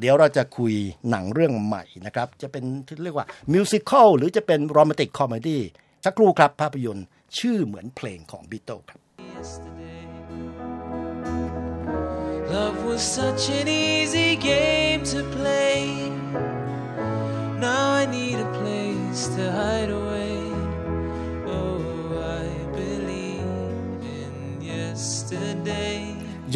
เดี๋ยวเราจะคุยหนังเรื่องใหม่นะครับ จะเป็นเรียกว่า musical หรือจะเป็น romantic comedy สักครู่ครับภาพยนตร์ชื่อเหมือนเพลงของบิทเทิลครับ Love was such an easy game to play. Now I need a place to hide away.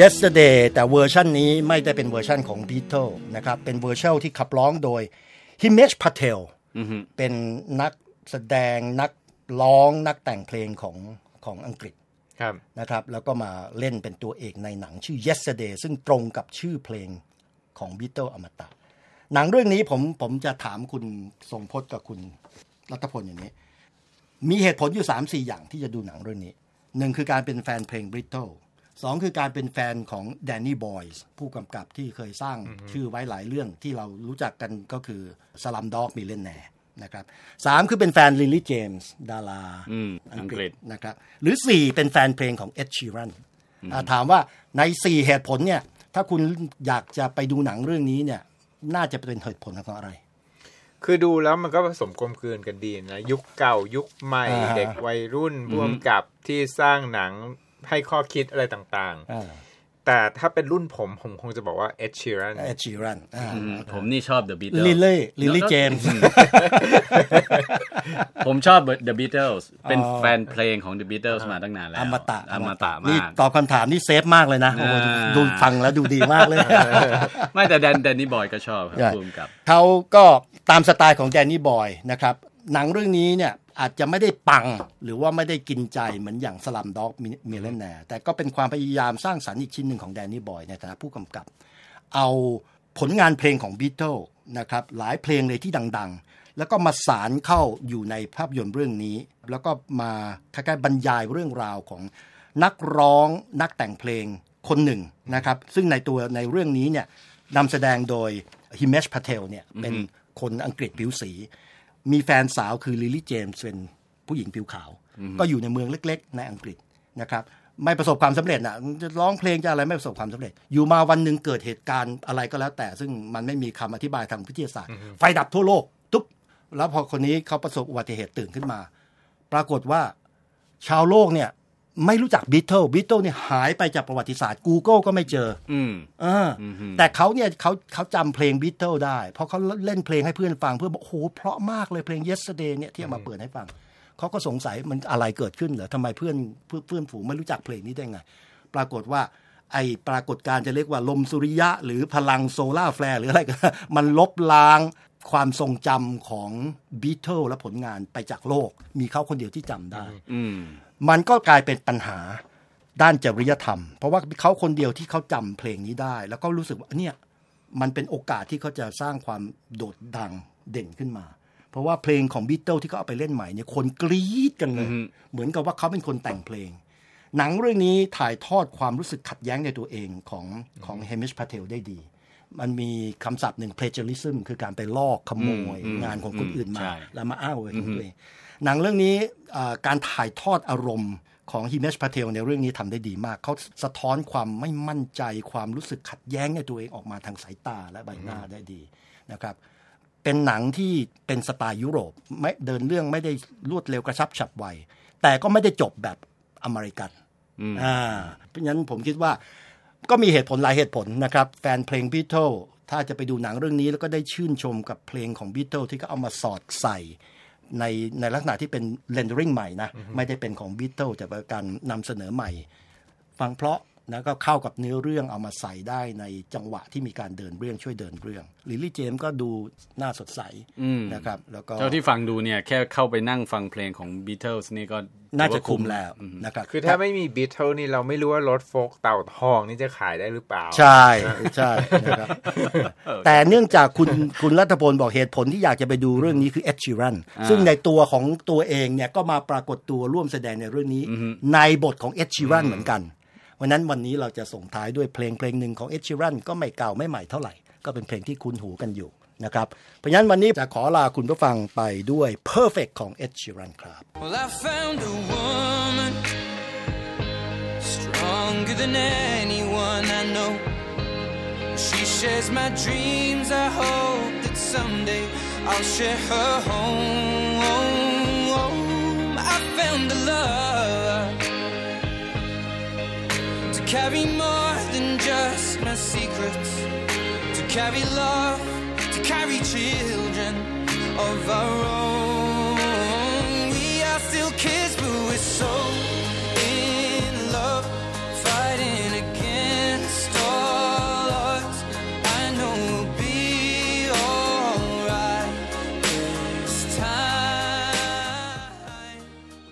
Yesterday แต่เวอร์ชันนี้ไม่ได้เป็นเวอร์ชันของ Beatles นะครับเป็นเวอร์ชันที่ขับร้องโดย Himesh Patel เป็นนักแสดงนักร้องนักแต่งเพลงของของอังกฤษครับนะครับ แล้วก็มาเล่นเป็นตัวเอกในหนังชื่อ Yesterday ซึ่งตรงกับชื่อเพลงของ Beatles อมตะหนังเรื่องนี้ผมผมจะถามคุณทรงพจน์กับคุณรัตพลอย่างนี้ มีเหตุผลอยู่3ามสี่อย่างที่จะดูหนังเรื่องนี้หนึ่งคือการเป็นแฟนเพลงบริตเทิล สองคือการเป็นแฟนของ Danny Boyle ผู้กำกับที่เคยสร้างชื่อไว้หลายเรื่องที่เรารู้จักกันก็คือ Slumdog Millionaire นะครับสามคือเป็นแฟน Lily James ดาราอืมอังกฤษนะครับหรือสี่เป็นแฟนเพลงของ Ed Sheeran ถามว่าในสี่เหตุผลเนี่ยถ้าคุณอยากจะไปดูหนังเรื่องนี้เนี่ยน่าจะเป็นเหตุผลของอะไร คือดูแล้วมันก็ผสมกลมกลืนกันดีนะ ยุคเก่ายุคใหม่อ่าฮะเด็กวัยรุ่นร่วมกับที่สร้างหนัง ให้ข้อคิดอะไรต่างอ่าๆแต่ถ้าเป็นรุ่นผม ผมคงจะบอกว่าเอ็ดชีรันเอ็ดชีรันอืมผมนี่ชอบ The Beatles ลิลลี่ลิลลี่เจมส์ผมชอบ The Beatles เป็นแฟนเพลงของ The Beatles มาตั้งนานแล้ว อมตะอมตะนี่มาก ตอบคำถามนี่เซฟมากเลยนะโอ้โหอ่าดูฟังแล้วดูดีมากเลย ไม่แต่แดนแดนนี่บอยก็ชอบครับใช่ภูมิกับ เขาก็ตามสไตล์ของแดนนี่บอยนะครับ หนังเรื่องนี้เนี่ย อาจจะไม่ได้ปังหรือว่าไม่ได้กินใจเหมือนอย่าง Slumdog Millionaire แต่ก็เป็นความพยายามสร้างสรรค์อีกชิ้นหนึ่งของ Danny Boyle ในฐานะผู้กำกับ เอาผลงานเพลงของบีเทิลนะครับหลายเพลงเลยที่ดัง ๆ แล้วก็มาสานเข้าอยู่ในภาพยนตร์เรื่องนี้ แล้วก็มาคล้ายๆบรรยายเรื่องราวของนักร้องนักแต่งเพลงคนหนึ่งนะครับซึ่งในตัวในเรื่องนี้เนี่ยนำแสดงโดย Himesh Patel เนี่ยเป็นคนอังกฤษผิวสี มีแฟนสาวคือ Lily James เป็นผู้หญิงผิวขาว ก็อยู่ในเมืองเล็ก ๆ ในอังกฤษนะครับไม่ประสบความสำเร็จนะจะร้องเพลงจะอะไรไม่ประสบความสำเร็จ อยู่มาวันหนึ่งเกิดเหตุการณ์อะไรก็แล้วแต่ ซึ่งมันไม่มีคำอธิบายทางวิทยาศาสตร์ ไฟดับทั่วโลกตุ๊บแล้วพอคนนี้เขาประสบอุบัติเหตุตื่นขึ้นมา ปรากฏว่าชาวโลกเนี่ย ไม่รู้จัก Beatles Beatles เนี่ยหายไปจากประวัติศาสตร์ Google ก็ไม่เจอ อืมเอออ แต่เขาเนี่ยเขาเขาจำเพลงบิทเทิลได้ เพราะเขาเล่นเพลงให้เพื่อนฟังเพื่อนบอกโอ้โหเพราะมากเลยเพลง Yesterday เนี่ยที่เอามาเปิดให้ฟัง เขาก็สงสัยมันอะไรเกิดขึ้นเหรอทำไมเพื่อนเพื่อนเพื่อนฝูงไม่รู้จักเพลงนี้ได้ไง ปรากฏว่าไอปรากฏการณ์จะเรียกว่าลมสุริยะ หรือพลัง solar flare หรืออะไรก็มันลบล้างความทรงจำของบีเทิลและผลงานไปจากโลก มีเขาคนเดียวที่จำได้อื มมันก็กลายเป็นปัญหาด้านจริยธรรม เพราะว่าเขาคนเดียวที่เขาจำเพลงนี้ได้ แล้วก็รู้สึกว่าเนี่ยมันเป็นโอกาสที่เขาจะสร้างความโดดดังเด่นขึ้นมา เพราะว่าเพลงของบิทเทิลที่เขาเอาไปเล่นใหม่เนี่ยคนกรี๊ดกันเลย เหมือนกับว่าเขาเป็นคนแต่งเพลง หนังเรื่องนี้ถ่ายทอดความรู้สึกขัดแย้งในตัวเองของของ Himesh Patel ได้ดี มันมีคำศัพท์หนึ่ง plagiarism คือการไปลอกขโมยอืมงานของคนอื่นมาใช่แล้วมาอ้างไว้ของตัวเอง หนังเรื่องนี้อ่าการถ่ายทอดอารมณ์ของฮิเมชพาเทลในเรื่องนี้ทำได้ดีมาก เขาสะท้อนความไม่มั่นใจความรู้สึกขัดแย้งในตัวเองออกมาทางสายตาและใบหน้าได้ดีนะครับ เป็นหนังที่เป็นสไตล์ยุโรปไม่เดินเรื่องไม่ได้รวดเร็วกระชับฉับไว แต่ก็ไม่ได้จบแบบอเมริกันอ่าเพราะฉะนั้นผมคิดว่า ก็มีเหตุผลหลายเหตุผลนะครับ แฟนเพลงบีเทิลถ้าจะไปดูหนังเรื่องนี้แล้วก็ได้ชื่นชมกับเพลงของบีเทิลที่เขาเอามาสอดใส่ในในลักษณะที่เป็น rendering ใหม่นะ ไม่ได้เป็นของบีเทิลแต่เป็นการนำเสนอใหม่ ฟังเพราะ นะก็เข้ากับเนื้อเรื่องเอามาใส่ได้ในจังหวะที่มีการเดินเรื่องช่วยเดินเรื่องลิลลี่เจมก็ดูน่าสดใสนะครับแล้วก็เท่าที่ฟังดูเนี่ยแค่เข้าไปนั่งฟังเพลงของ Beatles นี่ก็น่าจะคุ้มแล้วนะครับคือถ้าไม่มีบีทเทิลนี่เราไม่รู้ว่ารถโฟล์คเต่าทองนี่จะขายได้หรือเปล่า ใช่ใช่นะครับแต่เนื่องจากคุณคุณรัฐพลบอกเหตุผลที่อยากจะไปดูเรื่องนี้คือเอ็ดชีรันซึ่งในตัวของตัวเองเนี่ยก็มาปรากฏตัวร่วมแสดงในเรื่องนี้ ในบทของเอ็ดชีรันเหมือนกัน วันนั้นวันนี้เราจะส่งท้ายด้วยเพลงเพลงหนึ่งของเอ็ดชีรันก็ไม่เก่าไม่ใหม่เท่าไหร่ ก็เป็นเพลงที่คุ้นหูกันอยู่นะครับเพราะฉะนั้นวันนี้จะขอลาคุณผู้ฟังไปด้วย Perfect ของเอ็ดชีรันครับ Well, I found a woman stronger than anyone I know. She shares my dreams. I hope that someday I'll share her home. Carry more than just my secrets, to carry love, to carry children of our